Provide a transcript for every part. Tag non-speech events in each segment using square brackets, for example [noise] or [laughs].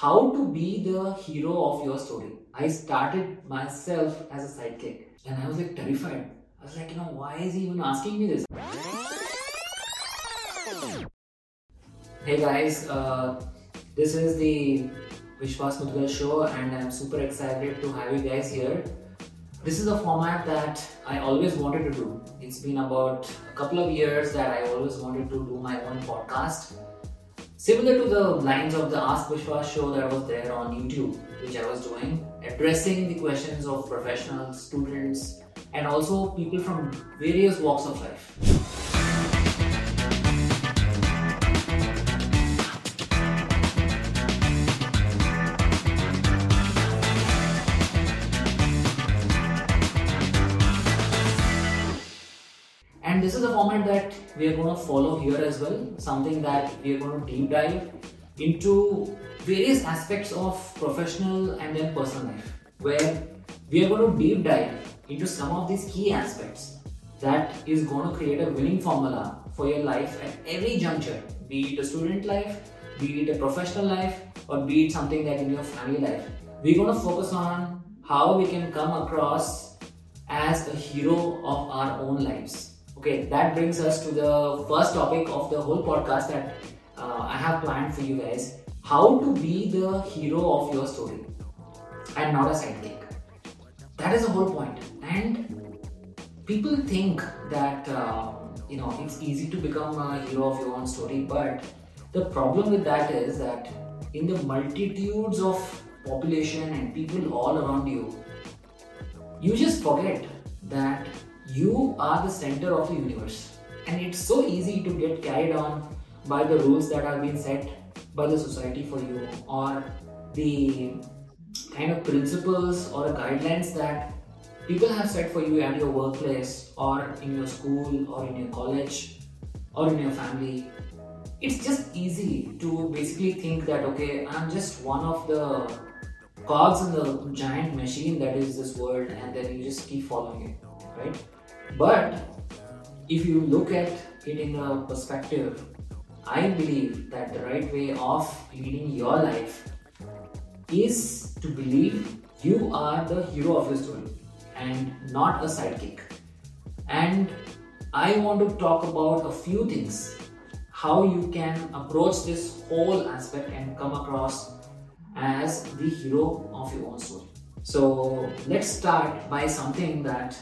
how to be the hero of your story. I started myself as a sidekick and I was like terrified. I was like, you know, why is he even asking me this? Hey guys, uh, this is the Vishwas Mudgal show and I'm super excited to have you guys here. This is a format that I always wanted to do. It's been about a couple of years that I always wanted to do my own podcast Similar to the lines of the Ask Vishwas show that was there on YouTube, which I was doing, addressing the questions of professionals, students, and also people from various walks of life. And this is the format that we are going to follow here as well. Something that we are going to deep dive into various aspects of professional and then personal life, where we are going to deep dive into some of these key aspects that is going to create a winning formula for your life at every juncture, be it a student life, be it a professional life, or be it something that in your family life. We're going to focus on how we can come across as a hero of our own lives Okay, that brings us to the first topic of the whole podcast that uh, I have planned for you guys how to be the hero of your story and not a sidekick. That is the whole point. And people think that uh, you know it's easy to become a hero of your own story, but the problem with that is that in the multitudes of population and people all around you, you just forget that you are the center of the universe. And it's so easy to get carried on by the rules that have been set by the society for you or the kind of principles or guidelines that people have set for you at your workplace or in your school or in your college or in your family. It's just easy to basically think that okay, I'm just one of the cogs in the giant machine that is this world, and then you just keep following it, right? But if you look at it in a perspective, I believe that the right way of leading your life is to believe you are the hero of your story and not a sidekick. And I want to talk about a few things how you can approach this whole aspect and come across as the hero of your own story. So let's start by something that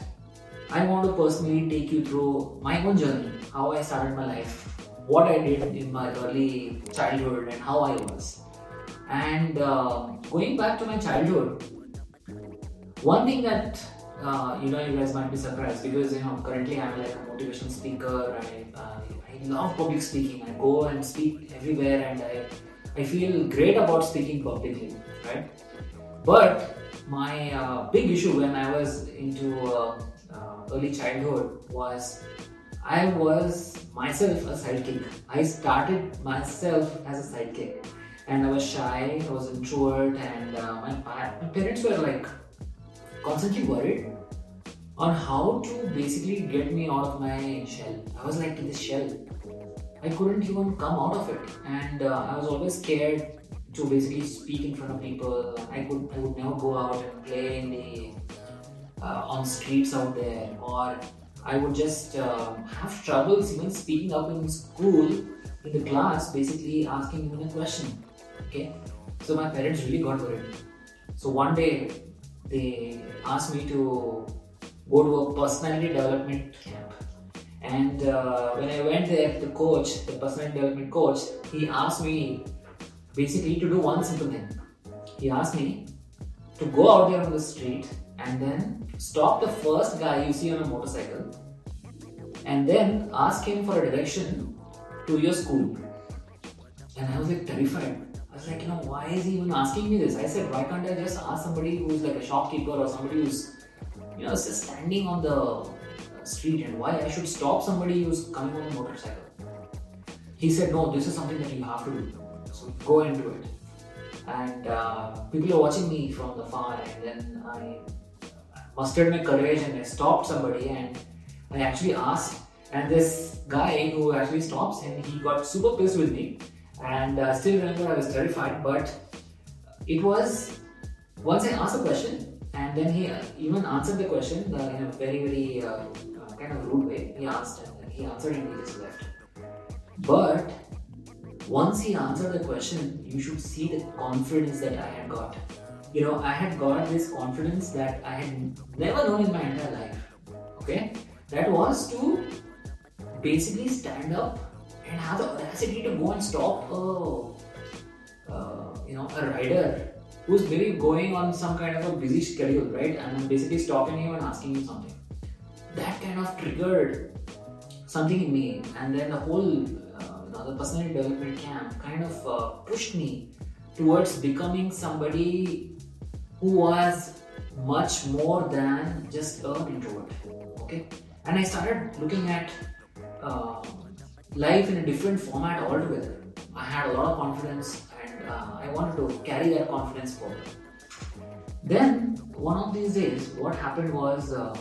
I want to personally take you through my own journey, how I started my life, what I did in my early childhood, and how I was. And uh, going back to my childhood, one thing that uh, you know you guys might be surprised because you know currently I'm like a motivational speaker. I uh, I love public speaking. I go and speak everywhere, and I I feel great about speaking publicly, right? But my uh, big issue when I was into uh, early childhood was I was myself a sidekick. I started myself as a sidekick, and I was shy. I was introvert, and uh, my, my parents were like constantly worried on how to basically get me out of my shell. I was like in this shell. I couldn't even come out of it, and uh, I was always scared to basically speak in front of people. I could I would never go out and play in the on streets out there, or I would just uh, have troubles even speaking up in school in the class, basically asking even a question. Okay, so my parents really got worried. So one day they asked me to go to a personality development camp. And uh, when I went there, the coach, the personality development coach, he asked me basically to do one simple thing. He asked me to go out there on the street and then stop the first guy you see on a motorcycle and then ask him for a direction to your school. And I was like terrified. I was like, you know, why is he even asking me this? I said, why can't I just ask somebody who's like a shopkeeper or somebody who's, you know, just standing on the street and why I should stop somebody who's coming on a motorcycle? He said, no, this is something that you have to do. So go and do it. And uh, people are watching me from the far, and then I mustered my courage and I stopped somebody and I actually asked. And this guy who actually stops and he got super pissed with me. And uh, still remember I was terrified, but it was once I asked a question, and then he even answered the question uh, in a very, very uh, uh, kind of rude way. He asked, and he answered, and he just left. But once he answered the question, you should see the confidence that I had got. You know, I had got this confidence that I had never known in my entire life. Okay, that was to basically stand up and have the audacity to go and stop a, uh, you know, a rider who's maybe going on some kind of a busy schedule, right? And I'm basically stopping him and asking him something. That kind of triggered something in me, and then the whole uh, you know, the personality development camp kind of uh, pushed me towards becoming somebody who was much more than just an introvert. Okay, and I started looking at uh, life in a different format altogether. I had a lot of confidence and uh, I wanted to carry that confidence forward. Then, one of these days, what happened was uh,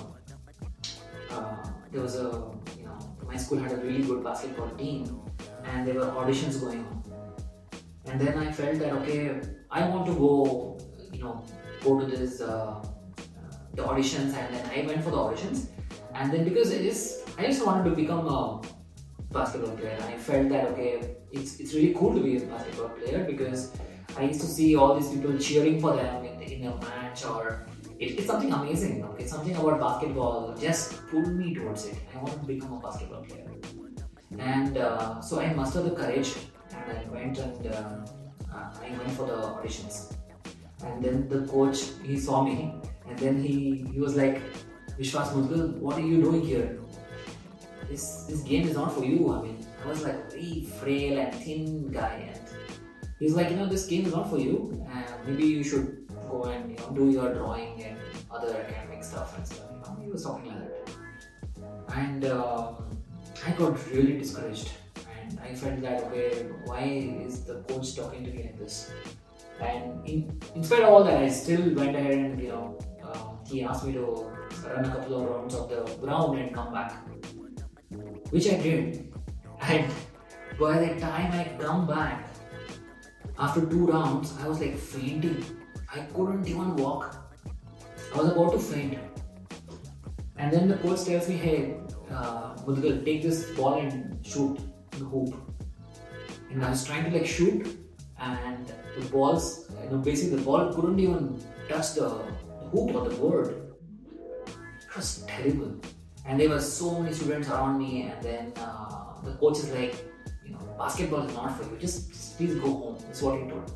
uh, there was a, you know, my school had a really good basketball team and there were auditions going on. And then I felt that, okay, I want to go, you know, go to this, uh, the auditions and then I went for the auditions. And then because it is, I just wanted to become a basketball player. And I felt that okay, it's it's really cool to be a basketball player because I used to see all these people cheering for them in, in a match or it, it's something amazing. Okay, something about basketball just pulled me towards it. I wanted to become a basketball player, and uh, so I mustered the courage and I went and uh, uh, I went for the auditions. And then the coach he saw me and then he he was like, Vishwas Mudgal, what are you doing here? this this game is not for you. I mean, I was like a very frail and thin guy, and he's like, you know, this game is not for you. And maybe you should go and you know do your drawing and other academic stuff and stuff. You know, he was talking like that, and um, I got really discouraged, and I felt that okay, why is the coach talking to me like this? And in, in spite of all that, I still went ahead and you know. Uh, he asked me to run a couple of rounds of the ground and come back which I did. And by the time I come back, after two rounds, I was like fainting. I couldn't even walk. I was about to faint. And then the coach tells me, hey, uh, take this ball and shoot the hoop. And I was trying to like shoot, and the balls, you know, basically the ball couldn't even touch the hoop or the board. It was terrible. And there were so many students around me and then uh, the coach is like you know basketball is not for you. Just, just please go home. That's what he told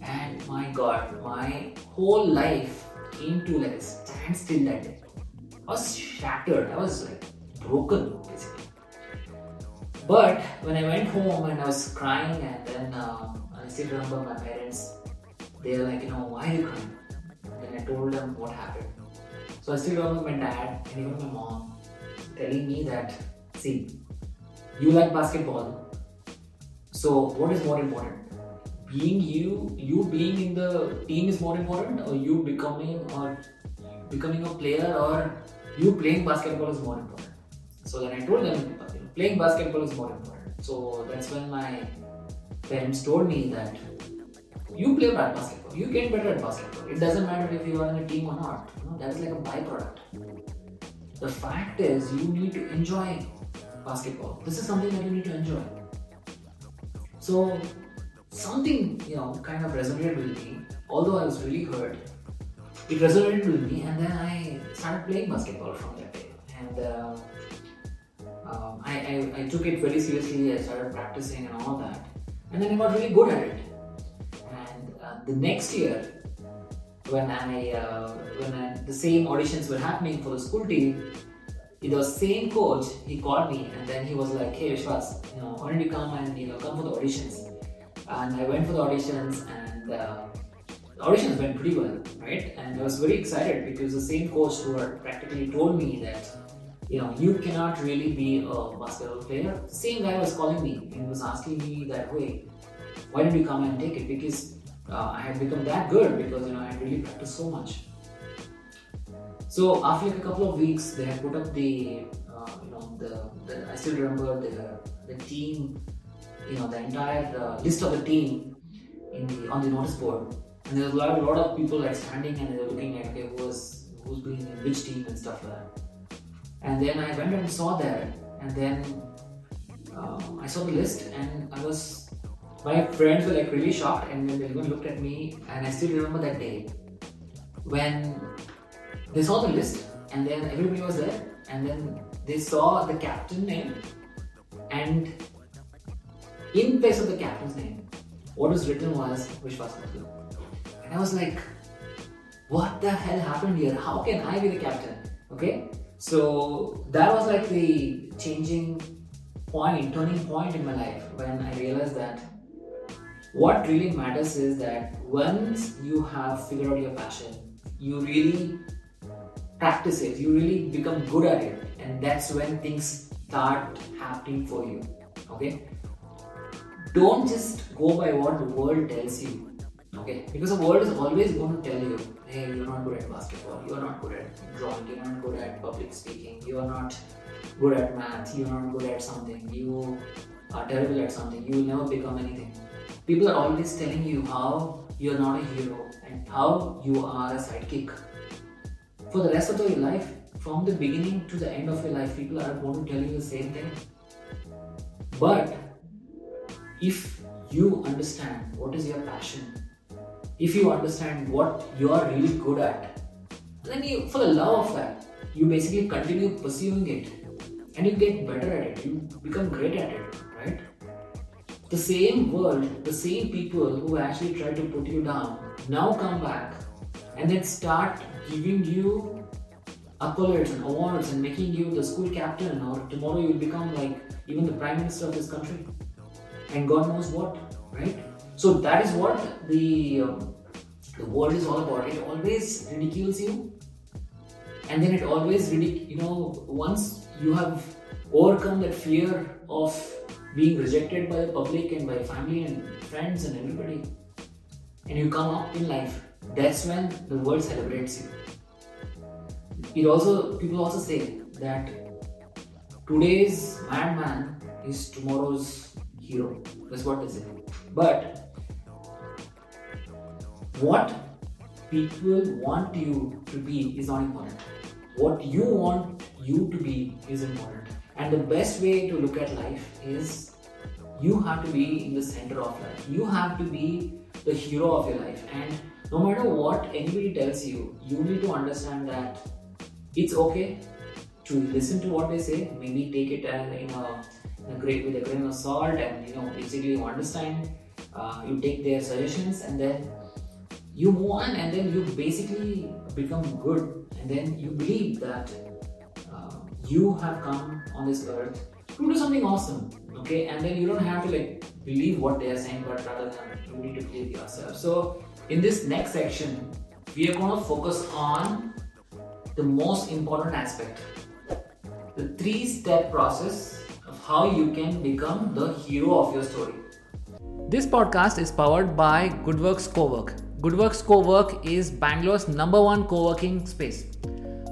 and my god my whole life came to like a standstill that day i was shattered. I was like broken basically. But when i went home and i was crying and then um, i still remember my parents they're like you know why you and then i told them what happened so I still remember my dad and even my mom telling me that, see, you like basketball. So what is more important? Being you, you being in the team is more important, or you becoming or becoming a player, or you playing basketball is more important. So then I told them playing basketball is more important. So that's when my parents told me that you play basketball, you get better at basketball. It doesn't matter if you are in a team or not. You know, that's like a byproduct. The fact is, you need to enjoy basketball. This is something that you need to enjoy. So, something you know kind of resonated with me. Although I was really hurt, it resonated with me, and then I started playing basketball from that day. And uh, um, I, I, I took it very seriously. I started practicing and all that, and then I got really good at it And the next year, when I uh, when I, the same auditions were happening for the school team, the same coach he called me and then he was like, "Hey Vishwas, you know, why don't you come and you know come for the auditions?" And I went for the auditions and. Uh, the auditions went pretty well, right? And I was very excited because the same coach who had practically told me that you know, you cannot really be a basketball player. Same guy was calling me and was asking me that, way, why don't you come and take it? Because uh, I had become that good because you know I had really practiced so much. So after like a couple of weeks, they had put up the uh, you know the, the, I still remember the the team, you know the entire uh, list of the team in the on the notice board, and there was a lot, a lot of people like standing and they were looking at okay, who was who's been in which team and stuff like that. And then I went and saw that, and then um, I saw the list, and I was my friends were like really shocked, and then they even looked at me, and I still remember that day when they saw the list, and then everybody was there, and then they saw the captain name, and in place of the captain's name, what was written was Vishwas Mudgal. And I was like, what the hell happened here? How can I be the captain? Okay, so that was like the changing point, turning point in my life when I realized that what really matters is that once you have figured out your passion, you really practice it, you really become good at it, and that's when things start happening for you. Okay, don't just go by what the world tells you. Okay, because the world is always going to tell you, hey, you're not good at basketball, you're not good at drawing, you're not good at public speaking, you're not good at math, you're not good at something, you are terrible at something, you will never become anything. People are always telling you how you're not a hero and how you are a sidekick. For the rest of your life, from the beginning to the end of your life, people are going to tell you the same thing. But if you understand what is your passion, if you understand what you are really good at, then you, for the love of that, you basically continue pursuing it and you get better at it, you become great at it, right? The same world, the same people who actually try to put you down now come back and then start giving you accolades and awards and making you the school captain, or tomorrow you'll become like even the prime minister of this country and God knows what, right? So that is what the um, the world is all about. It always ridicules you, and then it always ridic- you know once you have overcome that fear of being rejected by the public and by family and friends and everybody, and you come up in life. That's when the world celebrates you. It also people also say that today's madman is tomorrow's hero. That's what they say. But what people want you to be is not important. What you want you to be is important. And the best way to look at life is you have to be in the center of life. You have to be the hero of your life. And no matter what anybody tells you, you need to understand that it's okay to listen to what they say. Maybe take it as in a great with a grain of salt and you know basically you understand uh, you take their suggestions and then you move on and then you basically become good and then you believe that uh, you have come on this earth to do something awesome okay and then you don't have to like believe what they are saying but rather than you need to believe yourself so in this next section we are going to focus on the most important aspect the three step process of how you can become the hero of your story. This podcast is powered by Goodworks Cowork. Goodworks Cowork is Bangalore's number one co-working space.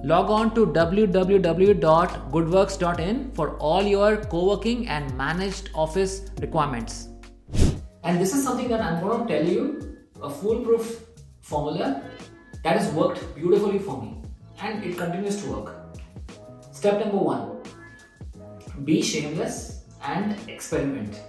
Log on to www.goodworks.in for all your co-working and managed office requirements. And this is something that I'm going to tell you a foolproof formula that has worked beautifully for me and it continues to work. Step number one be shameless and experiment.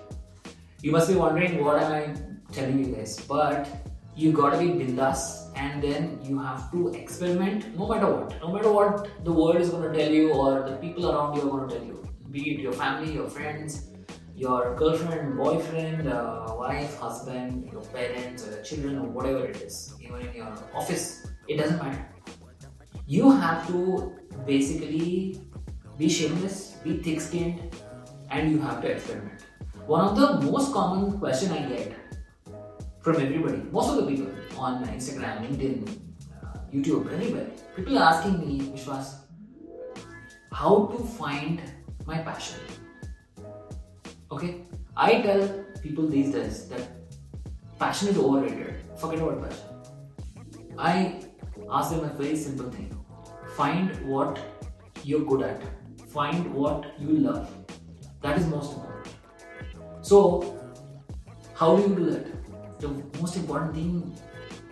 You must be wondering what am I telling you guys, but you gotta be bindas and then you have to experiment no matter what. No matter what the world is gonna tell you or the people around you are gonna tell you. Be it your family, your friends, your girlfriend, boyfriend, uh, wife, husband, your parents, or your children, or whatever it is, even in your office, it doesn't matter. You have to basically be shameless, be thick skinned, and you have to experiment. One of the most common question I get from everybody, most of the people on Instagram, LinkedIn, uh, YouTube, anywhere, people are asking me, Vishwas, how to find my passion. Okay, I tell people these days that passion is overrated. Forget about passion. I ask them a very simple thing find what you're good at find what you love. That is most important. So, how do you do that? The most important thing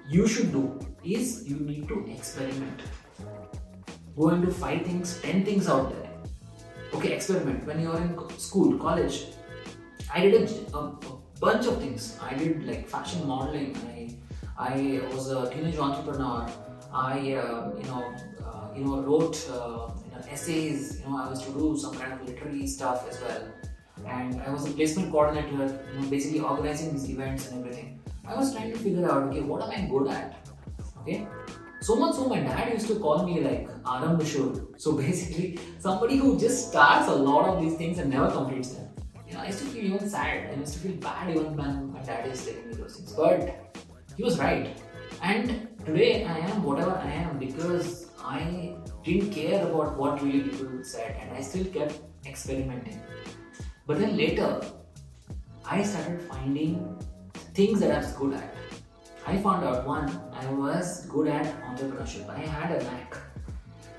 you should do is you need to experiment. Go do five things, ten things out there. Okay, experiment. When you're in school, college, I did a, a, a bunch of things. I did like fashion modeling. I I was a teenage entrepreneur. I uh, you know uh, you know wrote uh, you know, essays. You know I was to do some kind of literary stuff as well. And I was a placement coordinator. You know basically organizing these events and everything. I was trying to figure out okay what am I good at? Okay. So much so my dad used to call me like Aram Bashur. So [laughs] basically somebody who just starts a lot of these things and never completes them. You know, I used to feel even sad. I used to feel bad even when my dad is telling me those things. But he was right. And today I am whatever I am because I didn't care about what really people said and I still kept experimenting. But then later, I started finding things that I was good at. I found out one, I was good at entrepreneurship. I had a knack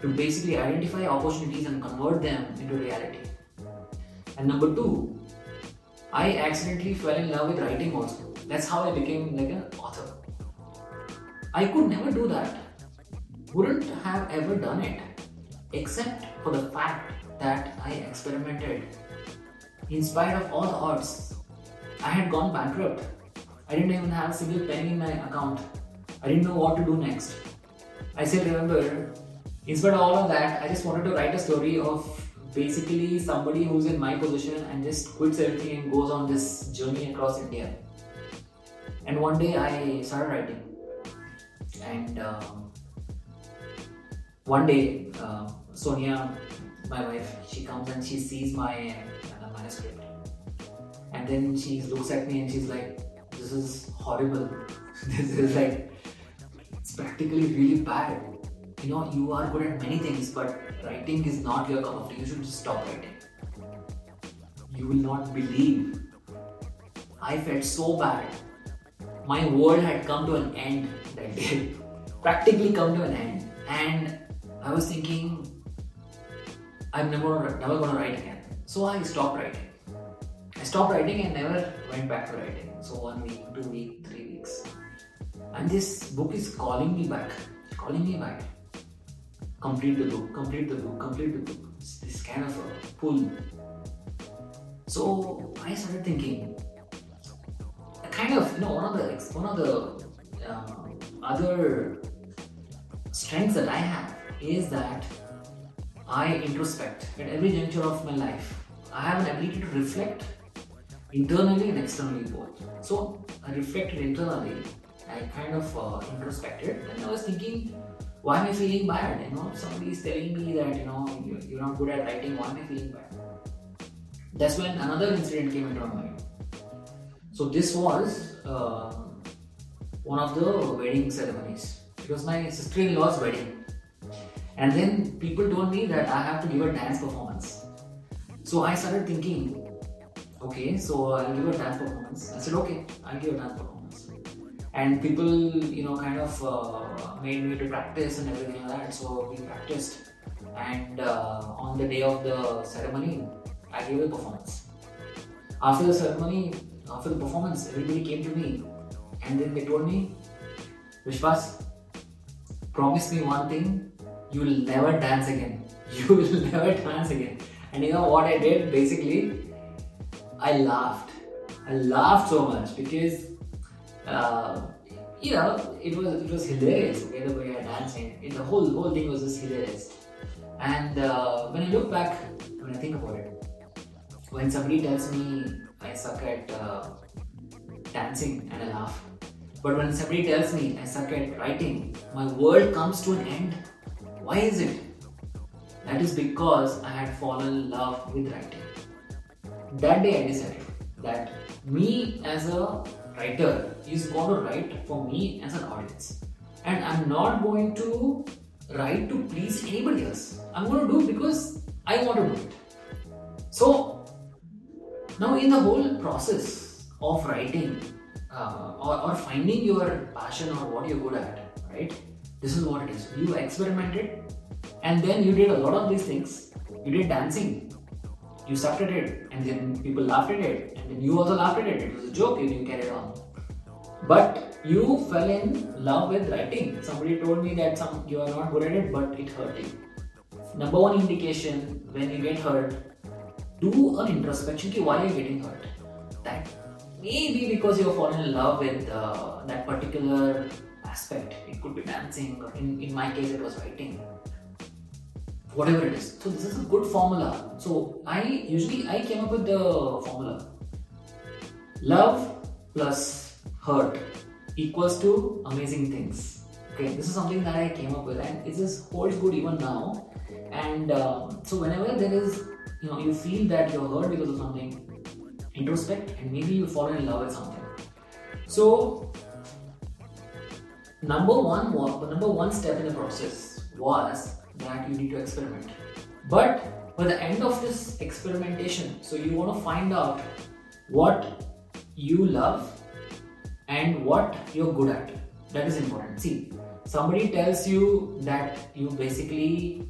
to basically identify opportunities and convert them into reality. And number two, I accidentally fell in love with writing also. That's how I became like an author. I could never do that. Wouldn't have ever done it. Except for the fact that I experimented. In spite of all the odds, I had gone bankrupt. I didn't even have a single penny in my account. I didn't know what to do next. I still remember, in spite of all of that, I just wanted to write a story of basically somebody who's in my position and just quits everything and goes on this journey across India. And one day I started writing, and um, one day uh, Sonia, my wife, she comes and she sees my uh, manuscript, and then she looks at me and she's like, "This is horrible. [laughs] this is like it's practically really bad. You know, you are good at many things, but writing is not your cup of tea. You should just stop writing." You will not believe. I felt so bad my world had come to an end that day. [laughs] Practically come to an end. And I was thinking, I'm never, never gonna write again. So I stopped writing. I stopped writing and never went back to writing. So one week, two weeks, three weeks. And this book is calling me back, calling me back. Complete the book, complete the book, complete the book. It's this kind of a pull. So I started thinking, kind of you know one of the one of the uh, other strengths that I have is that I introspect at every juncture of my life. I have an ability to reflect internally and externally both. So I reflected internally. I kind of uh, introspected, and I was thinking, why am I feeling bad? You know, somebody is telling me that you know you're not good at writing. Why am I feeling bad? That's when another incident came into my mind. So this was uh, one of the wedding ceremonies. It was my sister-in-law's wedding, and then people told me that I have to give a dance performance. So I started thinking, okay, so I'll give a dance performance. I said, okay, I'll give a dance performance. And people, you know, kind of uh, made me to practice and everything like that. So we practiced, and uh, on the day of the ceremony, I gave a performance. After the ceremony, after the performance, everybody came to me and then they told me, Vishwas, promise me one thing, you will never dance again. [laughs] You will never dance again. And you know what I did? Basically, I laughed. I laughed so much because, uh, you know, it was it was hilarious. Okay, the way I danced, it, the whole whole thing was just hilarious. And uh, when I look back, when I think about it, when somebody tells me I suck at uh, dancing and I laugh. But when somebody tells me I suck at writing, my world comes to an end. Why is it? That is because I had fallen in love with writing. That day I decided that me as a writer is going to write for me as an audience. And I'm not going to write to please anybody else. I'm going to do because I want to do it. So now, in the whole process of writing uh, or, or finding your passion or what you're good at, right? This is what it is. You experimented and then you did a lot of these things. You did dancing, you sucked at it, and then people laughed at it, and then you also laughed at it. It was a joke, and you carried on. but you fell in love with writing. Somebody told me that some you are not good at it, but it hurt you. Number one indication when you get hurt, do an introspection. Ki why are you getting hurt? That maybe because you have fallen in love with uh, that particular aspect. It could be dancing. In in my case, it was writing. Whatever it is. So this is a good formula. So I usually I came up with the formula. Love plus hurt equals to amazing things. Okay, this is something that I came up with, and it just holds good even now. And um, so whenever there is, you know, you feel that you're hurt because of something, introspect, and maybe you fall in love with something. So number one, the number one step in the process was that you need to experiment. But by the end of this experimentation, so you want to find out what you love and what you're good at. That is important. See, somebody tells you that you basically,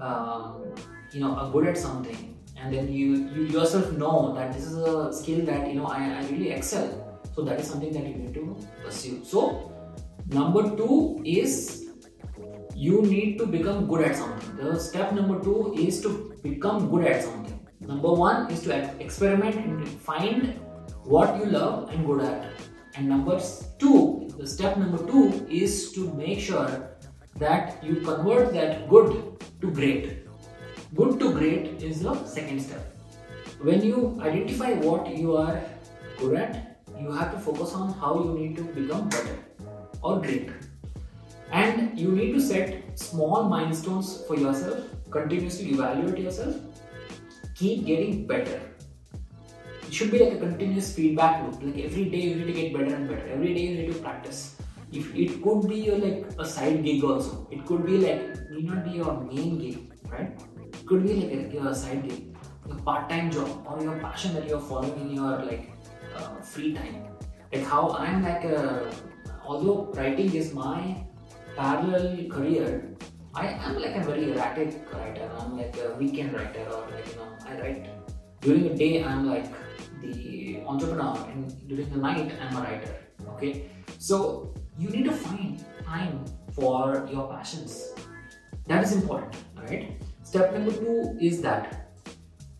um, you know, are good at something, and then you you yourself know that this is a skill that you know I, I really excel. So that is something that you need to pursue. So number two is you need to become good at something. The step number two is to become good at something. Number one is to experiment and find what you love and good at. And number two, the step number two is to make sure that you convert that good to great. Good to great is the second step. When you identify what you are good at, you have to focus on how you need to become better or great. And you need to set small milestones for yourself, continuously evaluate yourself, keep getting better It should be like a continuous feedback loop. Like every day you need to get better and better. Every day you need to practice. If it could be a, like a side gig also. It could be like need not be your main gig, right? It could be like a, a side gig, a part-time job, or your passion that you're following in your like uh, free time. Like how I'm like a, although writing is my parallel career, I am like a very erratic writer. I'm like a weekend writer, or like you know, I write during the day. I'm like the entrepreneur and during the night I'm a writer. Okay, so you need to find time for your passions. That is important. Alright. Step number two is that,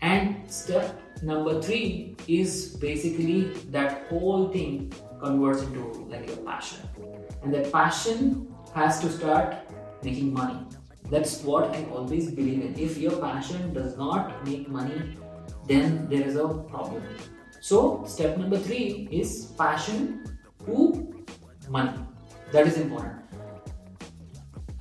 and step number three is basically that whole thing converts into like your passion, and that passion has to start making money. That's what I always believe in. If your passion does not make money, then there is a problem. So, step number three is passion to money. That is important.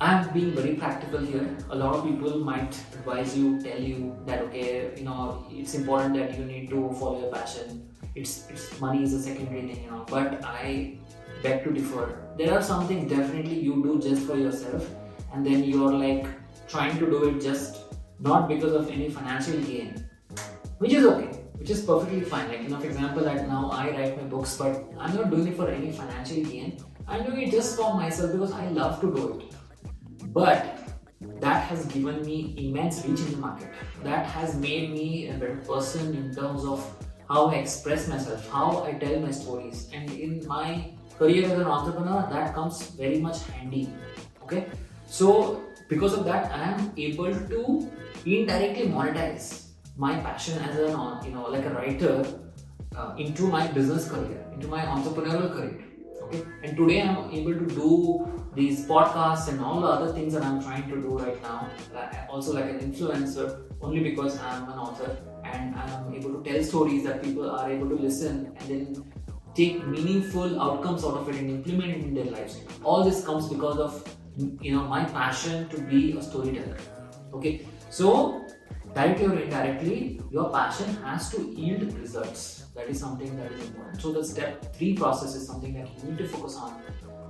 I'm being very practical here. A lot of people might advise you, tell you that okay, you know, it's important that you need to follow your passion. It's, it's money is a secondary thing, you know. But I beg to differ. There are some things definitely you do just for yourself, and then you're like trying to do it just not because of any financial gain, which is okay which is perfectly fine. Like, you know, for example, that now I write my books, but I'm not doing it for any financial gain. I'm doing it just for myself because I love to do it. But that has given me immense reach in the market. That has made me a better person in terms of how I express myself, how I tell my stories. And in my career as an entrepreneur, that comes very much handy. Okay, so because of that, I am able to indirectly monetize my passion as a you know like a writer uh, into my business career, into my entrepreneurial career. Okay, and today I'm able to do these podcasts and all the other things that I'm trying to do right now. Also, like an influencer, only because I'm an author and I'm able to tell stories that people are able to listen and then take meaningful outcomes out of it and implement it in their lives. All this comes because of you know my passion to be a storyteller. Okay, so directly or indirectly, your passion has to yield results. That is something that is important. So the step three process is something that you need to focus on,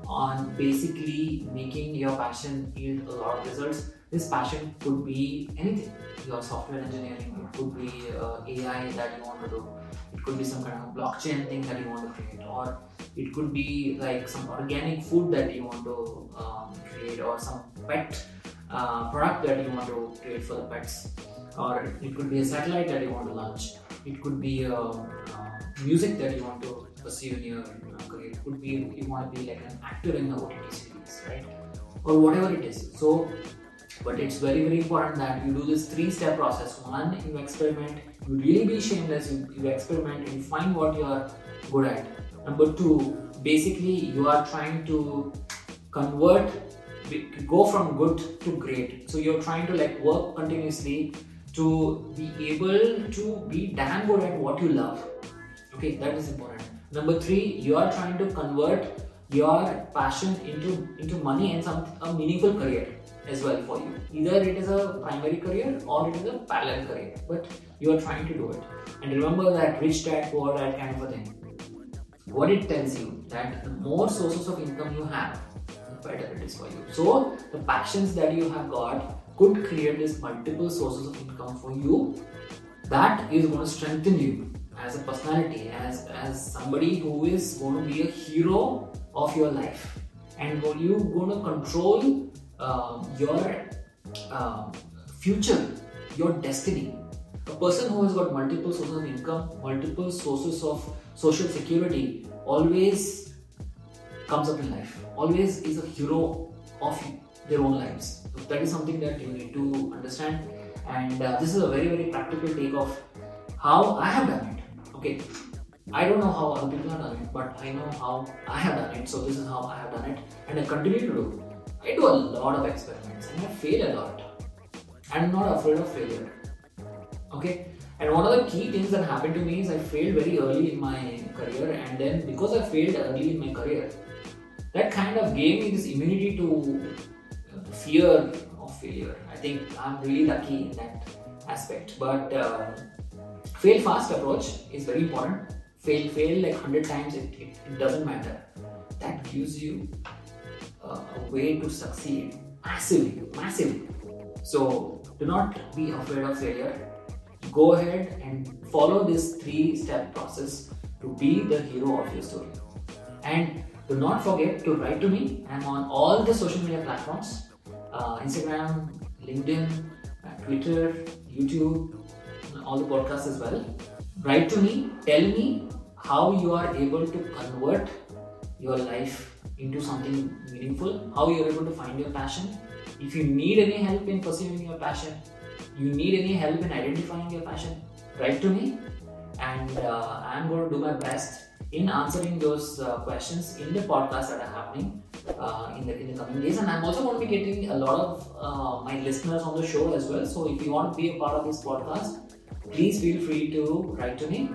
on basically making your passion yield a lot of results. This passion could be anything. Your software engineering, it could be uh, AI that you want to do. It could be some kind of blockchain thing that you want to create, or it could be like some organic food that you want to um, create, or some pet uh, product that you want to create for the pets or it could be a satellite that you want to launch it could be a, uh, music that you want to pursue in your career. It could be you want to be like an actor in a OTT series, right? Or whatever it is. So, but it's very very important that you do this three step process. One, you experiment. You really be shameless. You, you experiment. You find what you are good at. Number two, basically you are trying to convert go from good to great so you're trying to like work continuously to be able to be damn good at what you love. Okay that is important. Number three you are trying to convert your passion into into money and some a meaningful career as well for you. Either it is a primary career or it is a parallel career but you are trying to do it. And remember that rich dad poor dad kind of a thing. What it tells you that the more sources of income you have the better it is for you. So the passions that you have got could create this multiple sources of income for you. That is going to strengthen you as a personality, as as somebody who is going to be a hero of your life, and when you're going to control um, your um, future, your destiny. A person who has got multiple sources of income, multiple sources of social security, always comes up in life always is a hero of their own lives. So that is something that you need to understand. And uh, this is a very, very practical take of how I have done it. Okay, I don't know how other people have done it, but I know how I have done it. So this is how I have done it, and I continue to do. I do a lot of experiments, and I fail a lot. I'm not afraid of failure. Okay, and one of the key things that happened to me is I failed very early in my career, and then because I failed early in my career, that kind of gave me this immunity to fear of failure. I think I'm really lucky in that aspect. But uh, fail fast approach is very important. Fail, fail like 100 times, it, it, it doesn't matter. That gives you uh, a way to succeed massively, massively. So do not be afraid of failure. Go ahead and follow this three step process to be the hero of your story. And do not forget to write to me. I'm on all the social media platforms uh, Instagram, LinkedIn, uh, Twitter, YouTube, all the podcasts as well. Write to me, tell me how you are able to convert your life into something meaningful, how you're able to find your passion. If you need any help in pursuing your passion, you need any help in identifying your passion, write to me and uh, I'm going to do my best in answering those uh, questions in the podcast that are happening uh, in, the, in the coming days. And I'm also going to be getting a lot of uh, my listeners on the show as well. So if you want to be a part of this podcast, please feel free to write to me.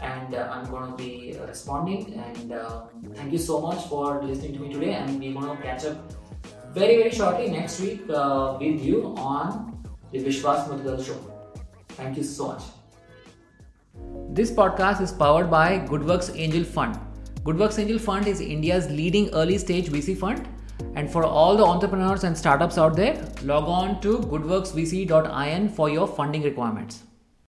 And uh, I'm going to be responding. And um, thank you so much for listening to me today. And we're going to catch up very, very shortly next week uh, with you on the Vishwas Mudgal show. Thank you so much. This podcast is powered by GoodWorks Angel Fund. GoodWorks Angel Fund is India's leading early stage VC fund. And for all the entrepreneurs and startups out there, log on to goodworksvc.in for your funding requirements.